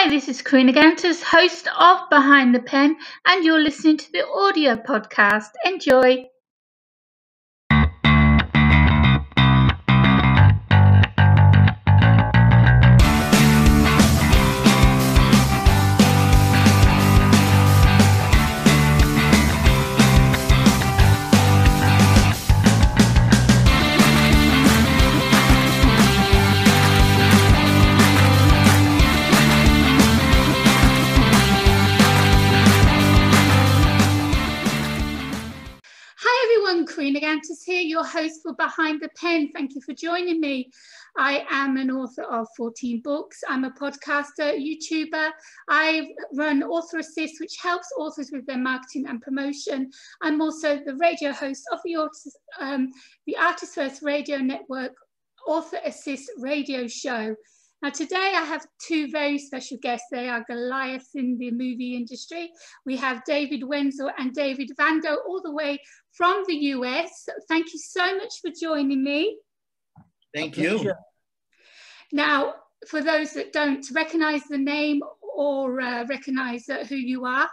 Hi, this is Karina Kantas, host of Behind the Pen, and you're listening to the audio podcast. Enjoy. Kantas here, your host for Behind the Pen. Thank you for joining me. I am an author of 14 books. I'm a podcaster, YouTuber. I run Author Assist, which helps authors with their marketing and promotion. I'm also the radio host of the, um, the Artist First Radio Network Author Assist radio show. Now, today I have two very special guests. They are Goliaths in the movie industry. We have David Wenzel and David Vando, all the way from the US. Thank you so much for joining me. Thank you. Now, for those that don't recognize the name or uh, recognize uh, who you are,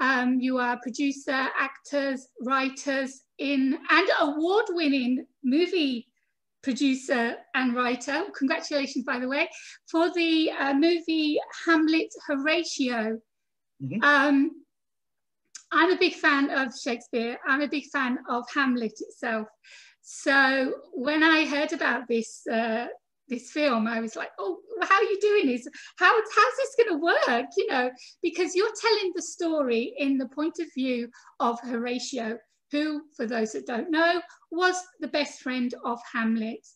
um, you are producer, actors, writers in and award-winning movie producer and writer. Congratulations, by the way, for the uh, movie Hamlet Horatio. Mm -hmm. um, I'm a big fan of Shakespeare. I'm a big fan of Hamlet itself. So when I heard about this uh, this film, I was like, oh, how are you doing this? How, how's this going to work? You know, because you're telling the story in the point of view of Horatio, who, for those that don't know, was the best friend of Hamlet.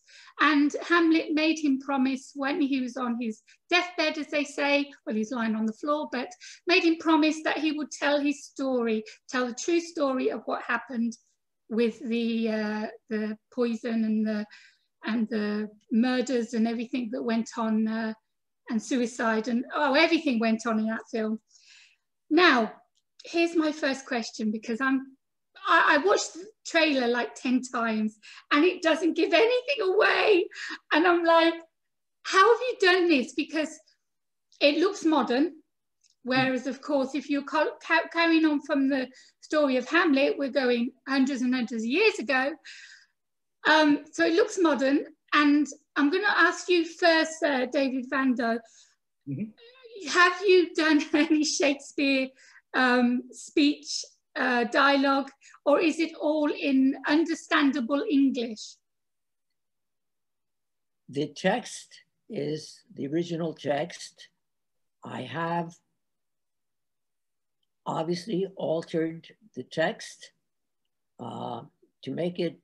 And Hamlet made him promise when he was on his deathbed, as they say, well, he's lying on the floor, but made him promise that he would tell his story, tell the true story of what happened with the, uh, the poison and the, and the murders and everything that went on uh, and suicide and oh, everything went on in that film. Now, here's my first question because I'm I, I watched the trailer like 10 times and it doesn't give anything away. And I'm like, how have you done this? Because it looks modern. Whereas, of course, if you're carrying on from the story of Hamlet, we're going hundreds and hundreds of years ago. Um, so it looks modern. And I'm going to ask you first, uh, David Vando, mm -hmm. have you done any Shakespeare um, speech uh, dialogue, or is it all in understandable English? The text is the original text. I have obviously altered the text uh, to make it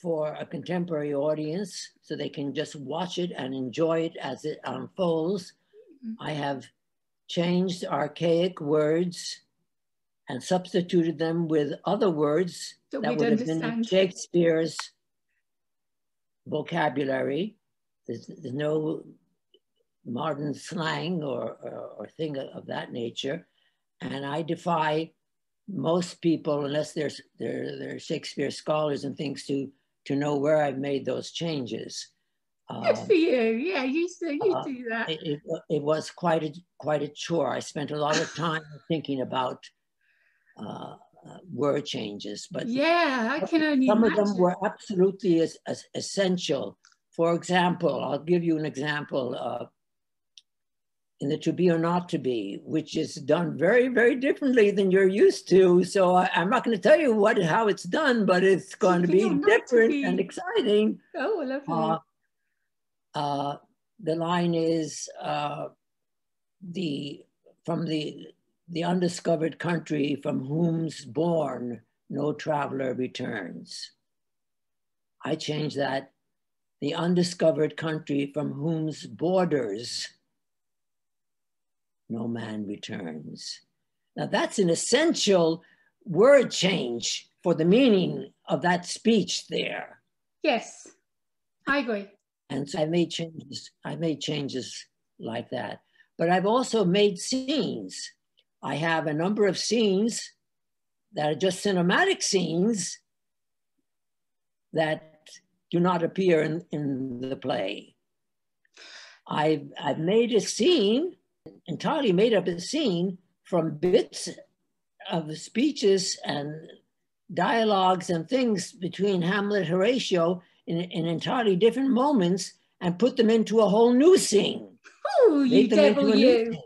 for a contemporary audience so they can just watch it and enjoy it as it unfolds. Mm -hmm. I have changed archaic words and substituted them with other words that, that would have been in Shakespeare's vocabulary. There's, there's no modern slang or, or, or, thing of that nature. And I defy most people, unless they're, they're, they're Shakespeare scholars and things, to, to know where I've made those changes. Good for you. Yeah, you do, you uh, do that. It, it, was quite a quite a chore. I spent a lot of time thinking about uh, uh, word changes, but yeah, I can only some imagine. of them were absolutely as, as essential. For example, I'll give you an example. Uh, in the to be or not to be, which is done very, very differently than you're used to. So I, am not going to tell you what how it's done, but it's going to be different to be. and exciting. Oh, lovely. Uh, uh, the line is uh, the from the the undiscovered country from whom's born no traveler returns. I change that the undiscovered country from whom's borders no man returns. Now that's an essential word change for the meaning of that speech there. Yes, I agree. And so I made changes. I made changes like that. But I've also made scenes. I have a number of scenes that are just cinematic scenes that do not appear in, in the play. I've, I've made a scene, entirely made up a scene from bits of speeches and dialogues and things between Hamlet Horatio in, in entirely different moments and put them into a whole new scene. Oh, you devil, you.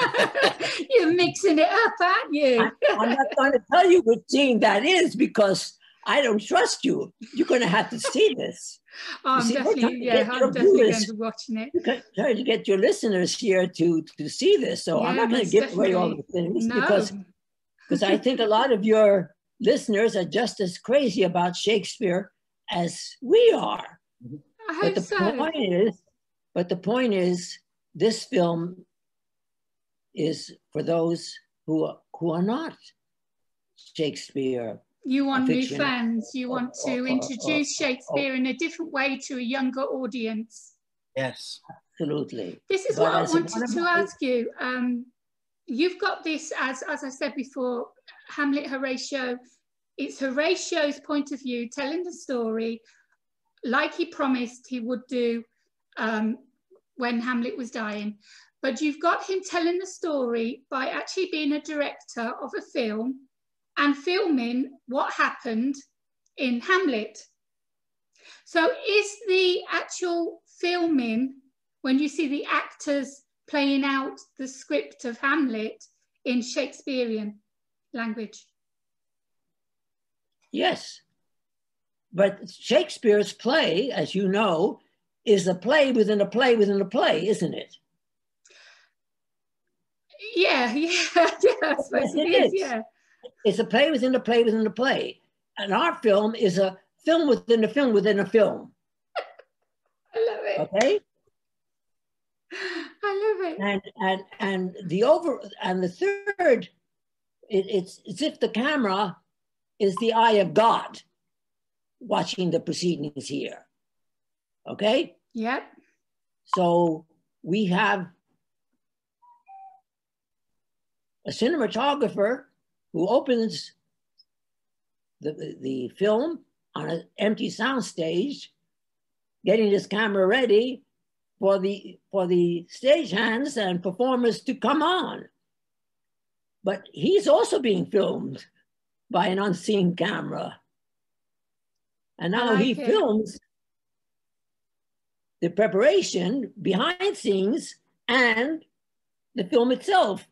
You're mixing it up, aren't you? I, I'm not going to tell you what scene that is because I don't trust you. You're going to have to see this. Oh, I'm see, definitely, yeah, I'm definitely going to be watching it. You're trying to get your listeners here to to see this, so yeah, I'm not going to give away all the things no. because because I think a lot of your listeners are just as crazy about Shakespeare as we are. I but the so. point is, but the point is, this film is for those who are, who are not Shakespeare you want new fans. You want to introduce Shakespeare in a different way to a younger audience. Yes, absolutely. This is but what I wanted to ask you. Um, you've got this, as, as I said before, Hamlet Horatio. It's Horatio's point of view, telling the story like he promised he would do um, when Hamlet was dying. But you've got him telling the story by actually being a director of a film and filming what happened in Hamlet. So is the actual filming, when you see the actors playing out the script of Hamlet in Shakespearean language? Yes. But Shakespeare's play, as you know, is a play within a play within a play, isn't it? Yeah, yeah, yeah, suppose it, it is, yeah. It's a play within a play within a play. And our film is a film within a film within a film. I love it. Okay. I love it. And and and the over and the third, it, it's as if the camera is the eye of God watching the proceedings here. Okay? Yep. So we have a cinematographer who opens the, the film on an empty soundstage, getting his camera ready for the for the stagehands and performers to come on. But he's also being filmed by an unseen camera. And now like he it. films the preparation behind scenes and the film itself.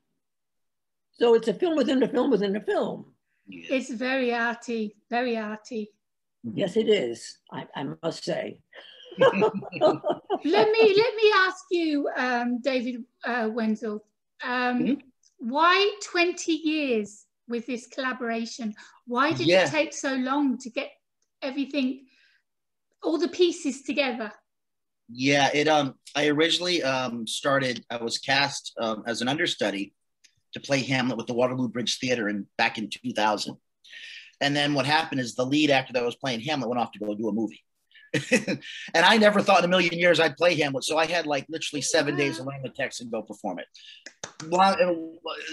So it's a film within a film within a film. It's very arty, very arty. Yes, it is. I, I must say. let me let me ask you, um, David uh, Wenzel. Um, mm-hmm. Why twenty years with this collaboration? Why did yeah. it take so long to get everything, all the pieces together? Yeah, it. Um, I originally um started. I was cast um, as an understudy to play Hamlet with the Waterloo Bridge Theater in back in 2000. And then what happened is the lead actor that was playing Hamlet went off to go do a movie. and I never thought in a million years I'd play Hamlet. So I had like literally seven days to learn the text and go perform it.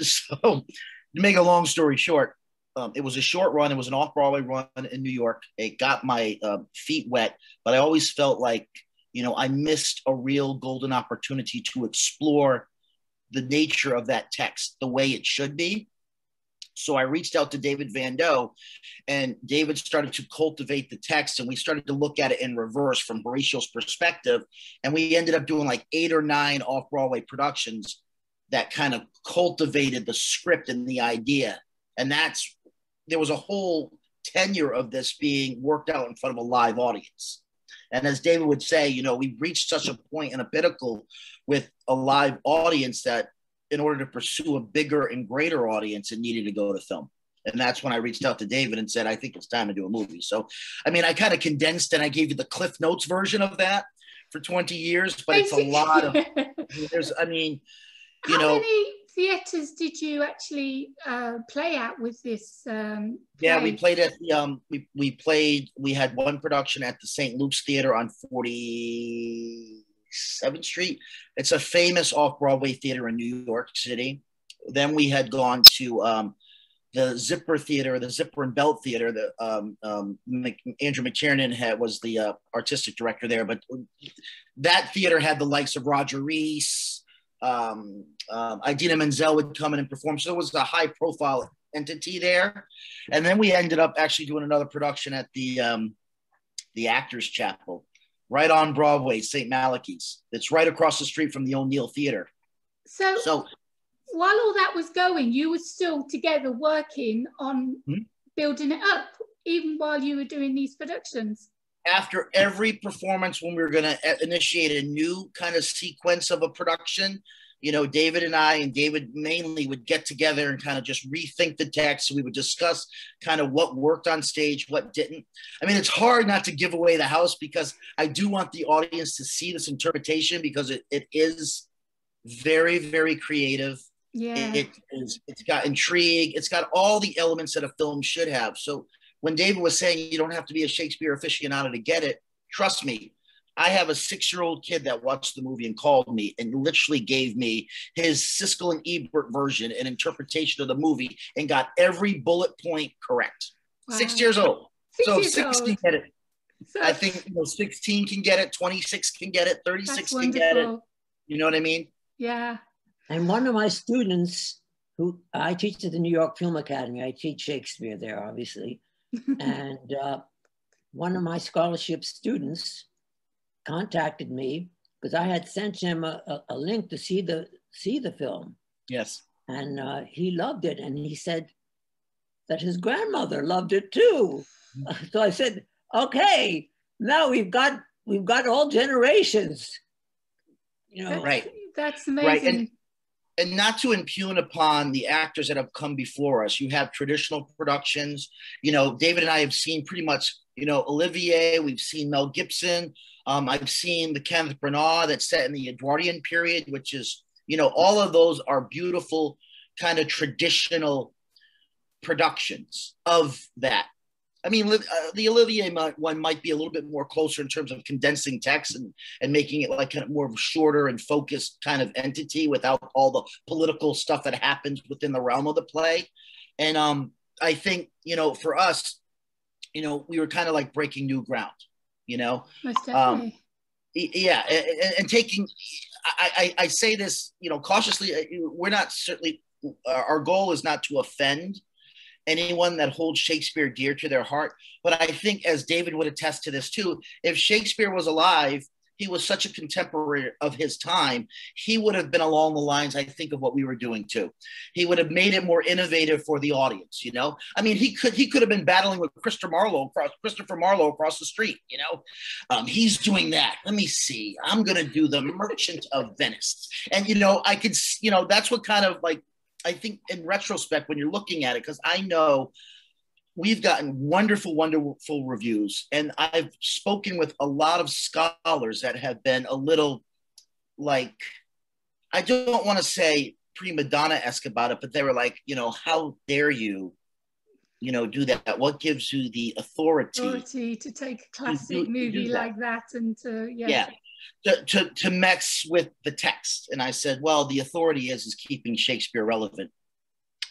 So to make a long story short, um, it was a short run. It was an off Broadway run in New York. It got my uh, feet wet, but I always felt like, you know, I missed a real golden opportunity to explore the nature of that text the way it should be. So I reached out to David Vando, and David started to cultivate the text, and we started to look at it in reverse from Horatio's perspective. And we ended up doing like eight or nine off Broadway productions that kind of cultivated the script and the idea. And that's there was a whole tenure of this being worked out in front of a live audience. And as David would say, you know, we reached such a point in a pinnacle with a live audience that in order to pursue a bigger and greater audience, it needed to go to film. And that's when I reached out to David and said, I think it's time to do a movie. So, I mean, I kind of condensed and I gave you the Cliff Notes version of that for 20 years, but it's a lot of, there's, I mean, you How know. Many theaters did you actually uh, play at with this? Um, yeah, we played at the, um, we, we played, we had one production at the St. Luke's Theater on 47th Street. It's a famous off Broadway theater in New York City. Then we had gone to um, the Zipper Theater, the Zipper and Belt Theater. The um, um, Andrew McTiernan had was the uh, artistic director there, but that theater had the likes of Roger Rees. Um, uh, Idina Menzel would come in and perform, so it was a high profile entity there. And then we ended up actually doing another production at the um, the Actors Chapel, right on Broadway, St. Malachy's. It's right across the street from the O'Neill Theater. So, so while all that was going, you were still together working on hmm? building it up, even while you were doing these productions. After every performance, when we were going to eh, initiate a new kind of sequence of a production, you know, David and I, and David mainly would get together and kind of just rethink the text. We would discuss kind of what worked on stage, what didn't. I mean, it's hard not to give away the house because I do want the audience to see this interpretation because it, it is very, very creative. Yeah. It, is, it's got intrigue. It's got all the elements that a film should have. So when David was saying you don't have to be a Shakespeare aficionado to get it, trust me, I have a six year old kid that watched the movie and called me and literally gave me his Siskel and Ebert version and interpretation of the movie and got every bullet point correct. Wow. Six years old. Six so years six old. can get it. So, I think you know, 16 can get it, 26 can get it, 36 can get it. You know what I mean? Yeah. And one of my students who I teach at the New York Film Academy, I teach Shakespeare there, obviously. And uh, one of my scholarship students contacted me because I had sent him a, a, a, link to see the see the film. Yes. And uh, he loved it, and he said that his grandmother loved it too. Mm-hmm. So I said, "Okay, now we've got we've got all generations." You know, right? That's amazing. Right. And, and not to impugn upon the actors that have come before us. You have traditional productions. You know, David and I have seen pretty much, you know, Olivier, we've seen Mel Gibson. Um, I've seen the Kenneth Branagh that's set in the Edwardian period, which is, you know, all of those are beautiful kind of traditional productions of that. I mean, uh, the Olivier one might be a little bit more closer in terms of condensing text and, and making it like kind of more of a shorter and focused kind of entity without all the political stuff that happens within the realm of the play. And um, I think, you know, for us, you know, we were kind of like breaking new ground, you know? Um, yeah, and, and taking, I, I, I say this, you know, cautiously, uh, we're not certainly, our goal is not to offend anyone that holds Shakespeare dear to their heart. But I think, as David would attest to this too, if Shakespeare was alive, he was such a contemporary of his time, he would have been along the lines, I think, of what we were doing too. He would have made it more innovative for the audience, you know? I mean, he could he could have been battling with Christopher Marlowe across Christopher Marlowe across the street, you know. Um, he's doing that. Let me see. I'm gonna do the Merchant of Venice. And you know, I could, you know, that's what kind of like I think in retrospect, when you're looking at it, because I know we've gotten wonderful, wonderful reviews, and I've spoken with a lot of scholars that have been a little like, I don't want to say prima donna esque about it, but they were like, you know, how dare you, you know, do that? What gives you the authority? Authority to take a classic do, movie that? like that and to yeah. yeah to, to, to mix with the text. And I said, well, the authority is is keeping Shakespeare relevant.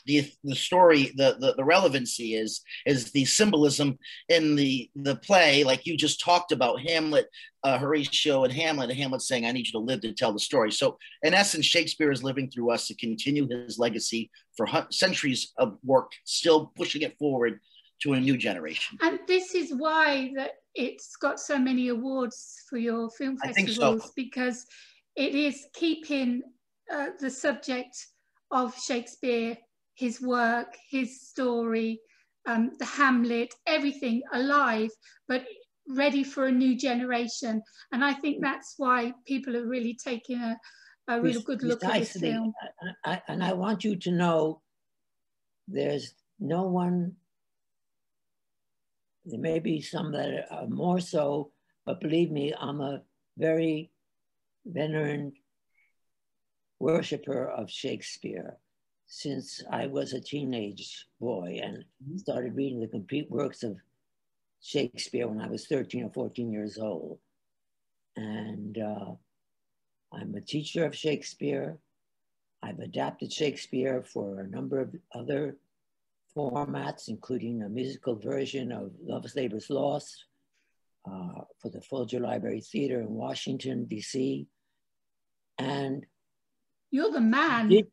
The, the story, the, the, the relevancy is is the symbolism in the the play, like you just talked about Hamlet, uh, Horatio and Hamlet, and Hamlet saying, "I need you to live to tell the story." So, in essence, Shakespeare is living through us to continue his legacy for centuries of work, still pushing it forward to a new generation. And this is why that it's got so many awards for your film festivals so. because it is keeping uh, the subject of Shakespeare, his work, his story, um, the Hamlet, everything alive, but ready for a new generation. And I think that's why people are really taking a, a real good look at this film. I, I, and I want you to know there's no one there may be some that are more so, but believe me, I'm a very veteran worshiper of Shakespeare since I was a teenage boy and mm-hmm. started reading the complete works of Shakespeare when I was 13 or 14 years old. And uh, I'm a teacher of Shakespeare. I've adapted Shakespeare for a number of other formats, including a musical version of Love's Labor's Lost uh, for the Folger Library Theater in Washington, D.C. And you're the man. Did,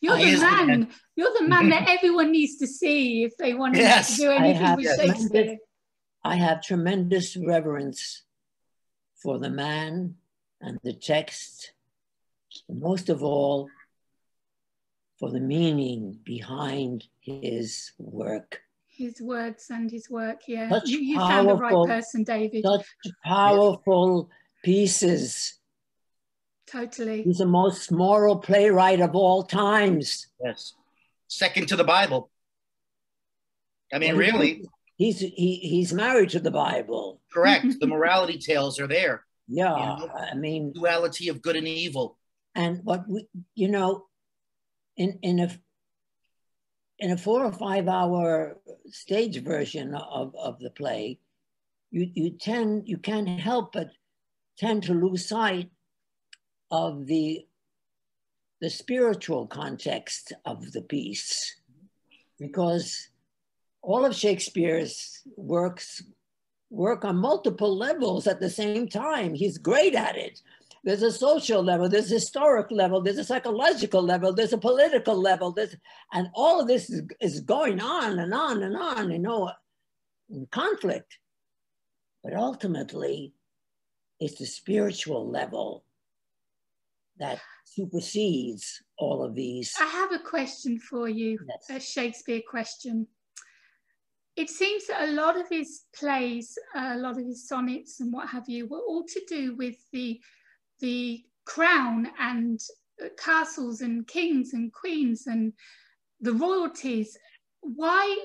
you're the man. You're the man that everyone needs to see if they want yes. to do anything with Shakespeare. I have tremendous reverence for the man and the text, most of all, for the meaning behind his work. His words and his work, yeah. Such you, you found the right person, David. Such powerful pieces. Totally. He's the most moral playwright of all times. Yes. Second to the Bible. I mean, well, really. He's he, he's married to the Bible. Correct. the morality tales are there. Yeah. You know? I mean duality of good and evil. And what we you know, in in a in a four or five hour stage version of, of the play, you, you tend you can't help but tend to lose sight of the the spiritual context of the piece because all of Shakespeare's works work on multiple levels at the same time. He's great at it. There's a social level, there's a historic level, there's a psychological level, there's a political level, there's, and all of this is, is going on and on and on, you know, in conflict. But ultimately, it's the spiritual level that supersedes all of these. I have a question for you, yes. a Shakespeare question. It seems that a lot of his plays, a lot of his sonnets and what have you, were all to do with the the crown and uh, castles and kings and queens and the royalties. Why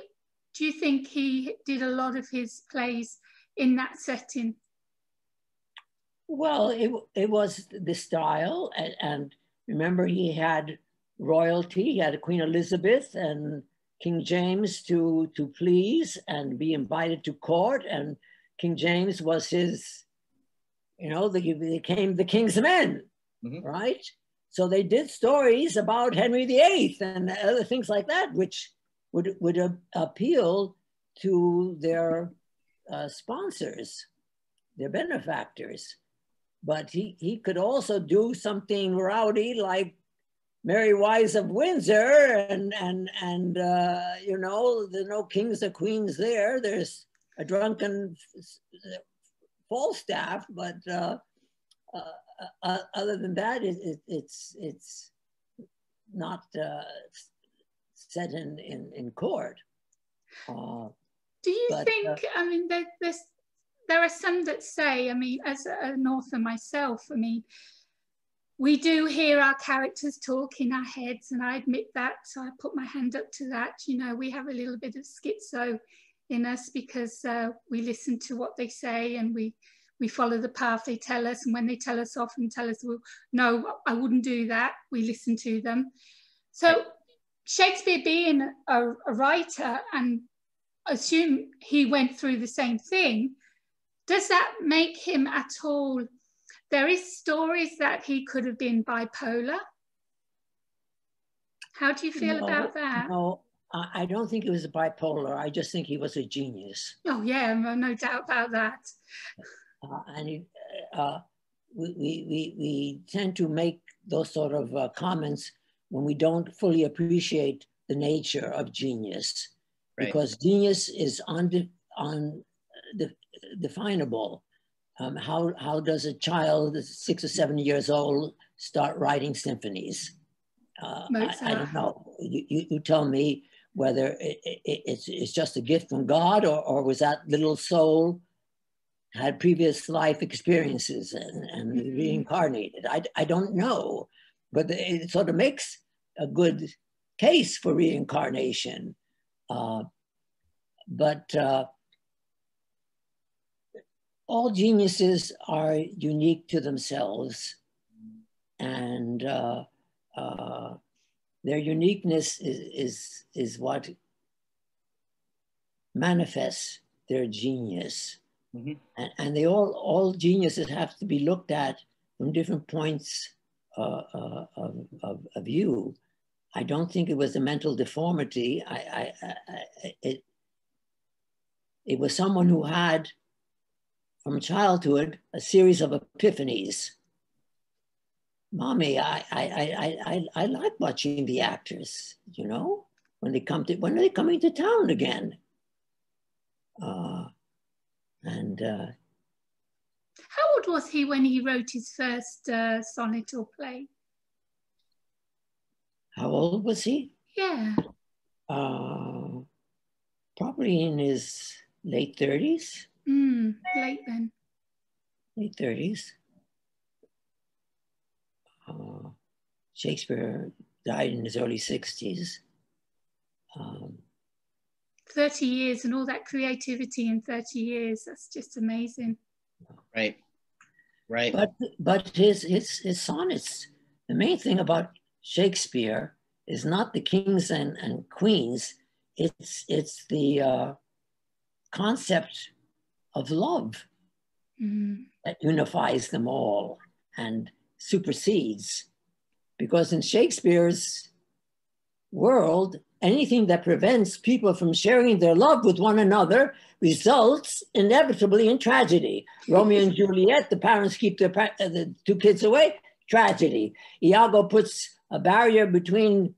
do you think he did a lot of his plays in that setting? Well, it, it was the style. And, and remember, he had royalty, he had Queen Elizabeth and King James to, to please and be invited to court. And King James was his you know, they became the king's men, mm-hmm. right? So they did stories about Henry VIII and other things like that, which would, would uh, appeal to their uh, sponsors, their benefactors. But he, he could also do something rowdy like Merry Wives of Windsor and, and, and uh, you know, there are no kings or queens there. There's a drunken Falstaff, but uh, uh, uh, other than that, it, it, it's it's not uh, set in, in, in court. Uh, Do you but, think, uh, I mean, there, there's, there are some that say, I mean, as an author myself, I mean, we do hear our characters talk in our heads, and I admit that. So I put my hand up to that. You know, we have a little bit of schizo in us because uh, we listen to what they say and we we follow the path they tell us. And when they tell us off and tell us well no i wouldn't do that we listen to them. So shakespeare being a, a writer and assume he went through the same thing does that make him at all there is stories that he could have been bipolar? How do you feel no, about that? No I don't think he was a bipolar. I just think he was a genius. Oh yeah, no doubt about that. Uh, and he, uh, we, we, we tend to make those sort of uh, comments when we don't fully appreciate the nature of genius, right. because genius is undefinable. on definable. Um, how, how does a child six or seven years old start writing symphonies? Uh, I, I, don't know. You, you, you, tell me whether it, it, it's, it's just a gift from God or, or was that little soul had previous life experiences and, and mm-hmm. reincarnated. I, I don't know, but it sort of makes a good case for reincarnation. Uh, but uh, all geniuses are unique to themselves, and uh, uh their uniqueness is, is, is what manifests their genius. Mm-hmm. And, and, they all, all geniuses have to be looked at from different points uh, uh, of, of, of, view. I don't think it was a mental deformity. I, I, I, it, it was someone who had, from childhood, a series of epiphanies. Mommy, I, I, I, I, I like watching the actors, you know, when they come to, when are they coming to town again? Uh, and uh, how old was he when he wrote his first uh, sonnet or play? How old was he? Yeah. Uh, probably in his late 30s. Mm, late then. Late 30s. Uh, Shakespeare died in his early 60s. Um, 30 years and all that creativity in 30 years, that's just amazing. Right. Right. But but his his his sonnets, the main thing about Shakespeare is not the kings and, and queens, it's it's the uh, concept of love mm. that unifies them all and supersedes. Because in Shakespeare's world, anything that prevents people from sharing their love with one another results inevitably in tragedy. Romeo and Juliet, the parents keep their uh, the two kids away, tragedy. Iago puts a barrier between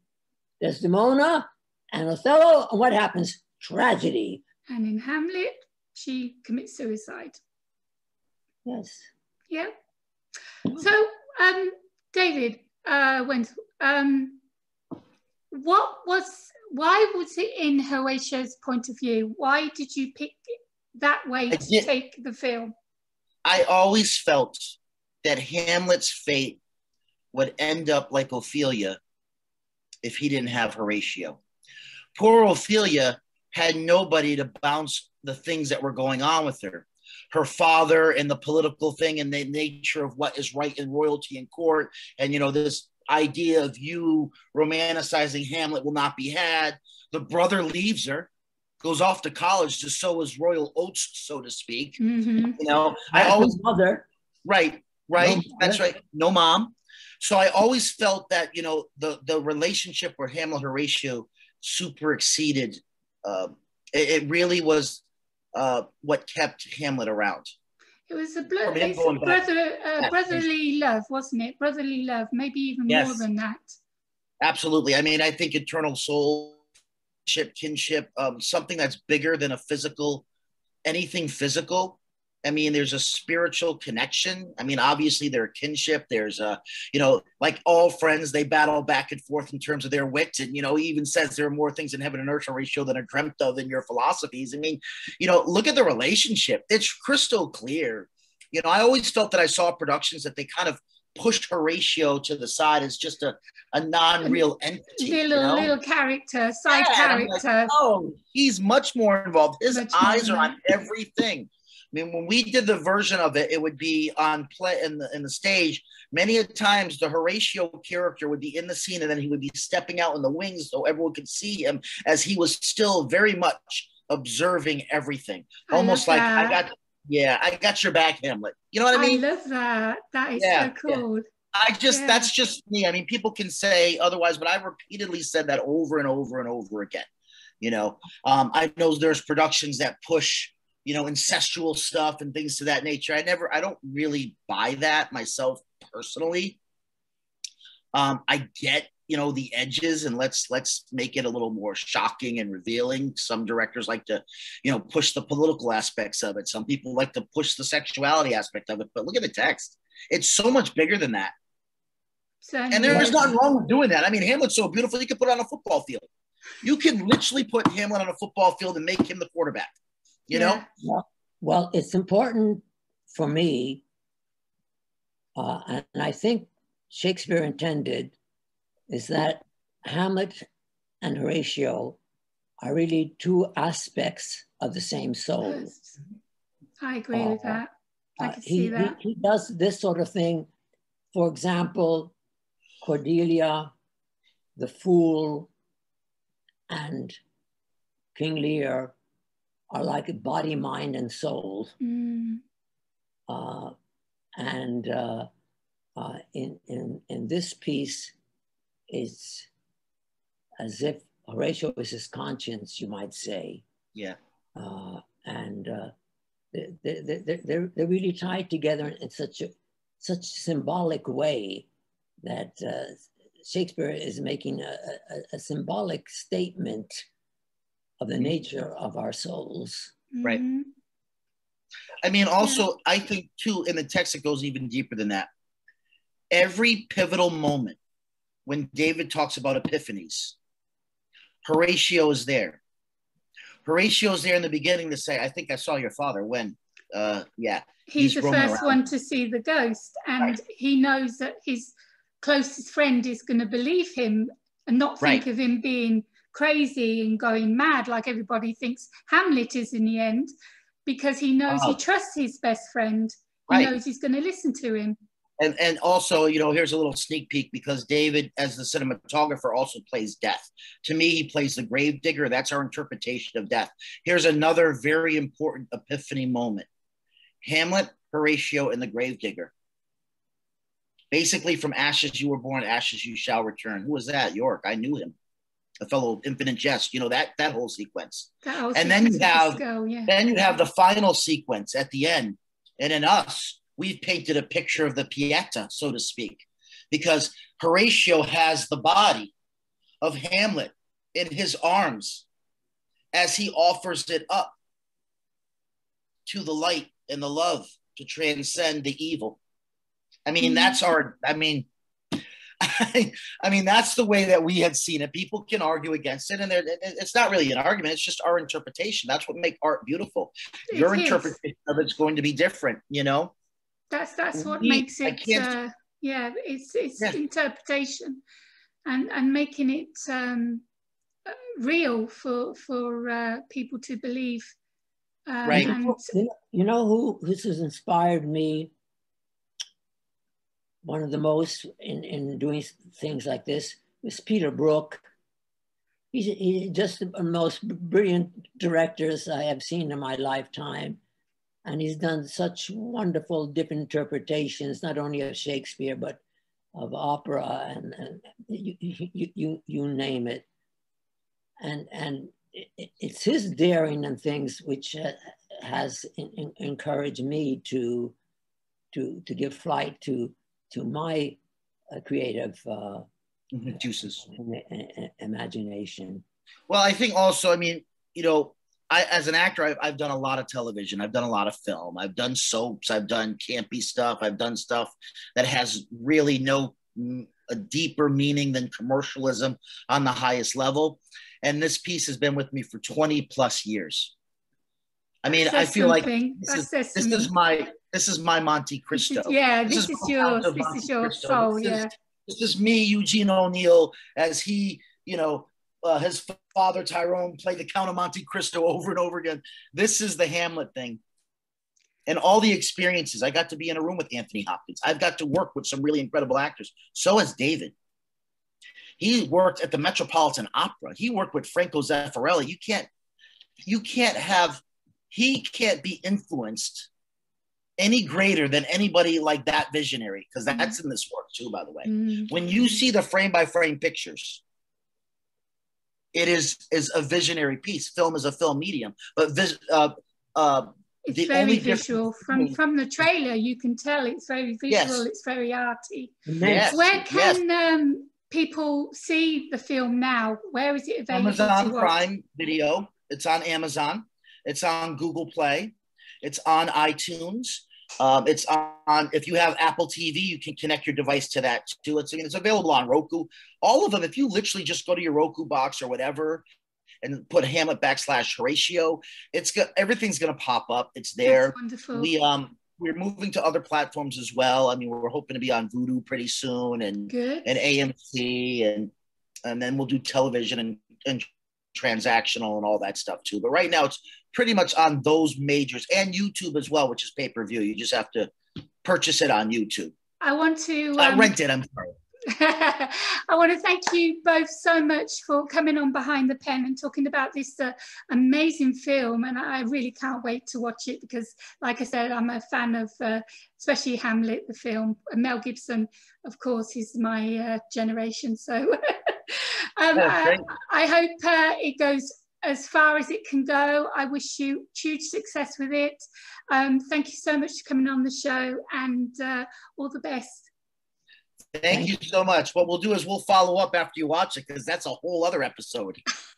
Desdemona and Othello, and what happens? Tragedy. And in Hamlet, she commits suicide. Yes. Yeah. So, um, David, uh, um, what was why was it in Horatio's point of view? Why did you pick that way to did, take the film? I always felt that Hamlet's fate would end up like Ophelia if he didn't have Horatio. Poor Ophelia had nobody to bounce the things that were going on with her. Her father and the political thing and the nature of what is right in royalty and court, and you know, this idea of you romanticizing Hamlet will not be had. The brother leaves her, goes off to college to sow his royal oats, so to speak. Mm-hmm. You know, I always mother. Right, right. No That's right. No mom. So I always felt that you know the the relationship where Hamlet Horatio super exceeded. Uh, it, it, really was uh, what kept Hamlet around. It was a blo- brother, uh, brotherly love, wasn't it? Brotherly love, maybe even yes. more than that. Absolutely. I mean, I think eternal soul, kinship, kinship, um, something that's bigger than a physical, anything physical. I mean, there's a spiritual connection. I mean, obviously, there's kinship. There's a, you know, like all friends, they battle back and forth in terms of their wit. And, you know, he even says there are more things in heaven and earth Horatio than are dreamt of in your philosophies. I mean, you know, look at the relationship. It's crystal clear. You know, I always felt that I saw productions that they kind of pushed Horatio to the side as just a, a non-real entity. Little, you know? little character, side yeah, character. Like, oh, he's much more involved. His much eyes are on everything. I mean, when we did the version of it, it would be on play in the in the stage. Many a times, the Horatio character would be in the scene, and then he would be stepping out in the wings so everyone could see him, as he was still very much observing everything, I almost like that. I got, yeah, I got your back, Hamlet. You know what I mean? I love that. That is yeah, so cool. Yeah. I just yeah. that's just me. I mean, people can say otherwise, but I repeatedly said that over and over and over again. You know, um, I know there's productions that push you know, incestual stuff and things to that nature. I never, I don't really buy that myself personally. Um, I get, you know, the edges and let's let's make it a little more shocking and revealing. Some directors like to, you know, push the political aspects of it. Some people like to push the sexuality aspect of it. But look at the text; it's so much bigger than that. and there's nothing wrong with doing that. I mean, Hamlet's so beautiful; you could put it on a football field. You can literally put Hamlet on a football field and make him the quarterback you yeah. know? Well, well, it's important for me, uh, and I think Shakespeare intended, is that Hamlet and Horatio are really two aspects of the same soul. Yes. I agree uh, with that. I uh, can he, see that. He, he does this sort of thing. For example, Cordelia, the fool, and King Lear are like body, mind, and soul. Mm. Uh, and uh, uh, in, in, in this piece, it's as if Horatio is his conscience, you might say. Yeah. Uh, and uh, they, they, they, they're, they're really tied together in such a such symbolic way that uh, Shakespeare is making a, a, a, symbolic statement of the nature of our souls. Right. Mm-hmm. I mean, also, I think too, in the text, it goes even deeper than that. Every pivotal moment when David talks about epiphanies, Horatio is there. Horatio's there in the beginning to say, I think I saw your father when, uh, yeah. He's, he's the first around. one to see the ghost, and right. he knows that his closest friend is going to believe him and not think right. of him being crazy and going mad like everybody thinks Hamlet is in the end, because he knows he trusts his best friend. He right. knows he's going to listen to him. And and also you know here's a little sneak peek because david as the cinematographer also plays death. To me he plays the grave digger that's our interpretation of death. Here's another very important epiphany moment. Hamlet horatio and the grave digger basically from ashes you were born ashes you shall return. Who was that? Yorick. I knew him a fellow infinite jest you know that that whole sequence whole and sequence then you have go, yeah. then you have the final sequence at the end and in us we've painted a picture of the Pieta, so to speak, because Horatio has the body of Hamlet in his arms as he offers it up to the light and the love to transcend the evil. I mean, mm-hmm. that's our, I mean, I, I, mean, that's the way that we had seen it. People can argue against it, and it's not really an argument. It's just our interpretation. That's what makes art beautiful. It Your is. interpretation of it's going to be different, you know. That's that's what we, makes it. Uh, yeah, it's it's yeah. interpretation, and and making it um, uh, real for for uh, people to believe. Um, right. And, you know who who has inspired me. One of the most in, in doing things like this is Peter Brook. He's, he's just the most brilliant directors I have seen in my lifetime and he's done such wonderful different interpretations, not only of Shakespeare, but of opera and, and you, you, you, you name it. And, and it's his daring and things which uh, has in, encouraged me to, to, to give flight to, to my uh, creative uh, mm-hmm. juices, imagination. Well, I think also, I mean, you know, I, as an actor, I've, I've done a lot of television. I've done a lot of film. I've done soaps. I've done campy stuff. I've done stuff that has really no a deeper meaning than commercialism on the highest level. And this piece has been with me for 20 plus years. I mean, I feel like this, is, this is, my this is my Monte Cristo. yeah, this, this is, is yours. This is your Cristo. soul. This yeah. Is, this is me, Eugene O'Neill, as he, you know, uh, his father Tyrone played the Count of Monte Cristo over and over again. This is the Hamlet thing. And all the experiences. I got to be in a room with Anthony Hopkins. I've got to work with some really incredible actors. So has David. He worked at the Metropolitan Opera. He worked with Franco Zeffirelli. You can't, you can't have, he can't be influenced any greater than anybody like that visionary, because that's in this work too, by the way. Mm-hmm. When you see the frame by frame pictures, it is is a visionary piece. Film is a film medium, but vis, uh, uh, it's very visual. From from the trailer, you can tell it's very visual. Yes. It's very arty. Yes. Where can yes. um, people see the film now? Where is it available? Amazon Prime Video. It's on Amazon. It's on Google Play. It's on iTunes. Um, it's on, if you have Apple TV, you can connect your device to that too. It's, it's available on Roku. All of them, if you literally just go to your Roku box or whatever and put Hamlet backslash Horatio, it's got everything's going to pop up. It's there. Wonderful. We, um, we're moving to other platforms as well. I mean, we're hoping to be on Vudu pretty soon and, Good. and AMC and, and then we'll do television and, and transactional and all that stuff too. But right now it's pretty much on those majors and YouTube as well, which is pay per view. You just have to purchase it on YouTube. I want to um, uh, rent it. I'm sorry. I want to thank you both so much for coming on Behind the Pen and talking about this uh, amazing film. And I really can't wait to watch it because, like I said, I'm a fan of uh, especially Hamlet, the film. Mel Gibson, of course, is my uh, generation. So Um, uh, I hope uh, it goes as far as it can go. I wish you huge success with it. Um, thank you so much for coming on the show and uh, all the best. Thank you so much. What we'll do is we'll follow up after you watch it because that's a whole other episode.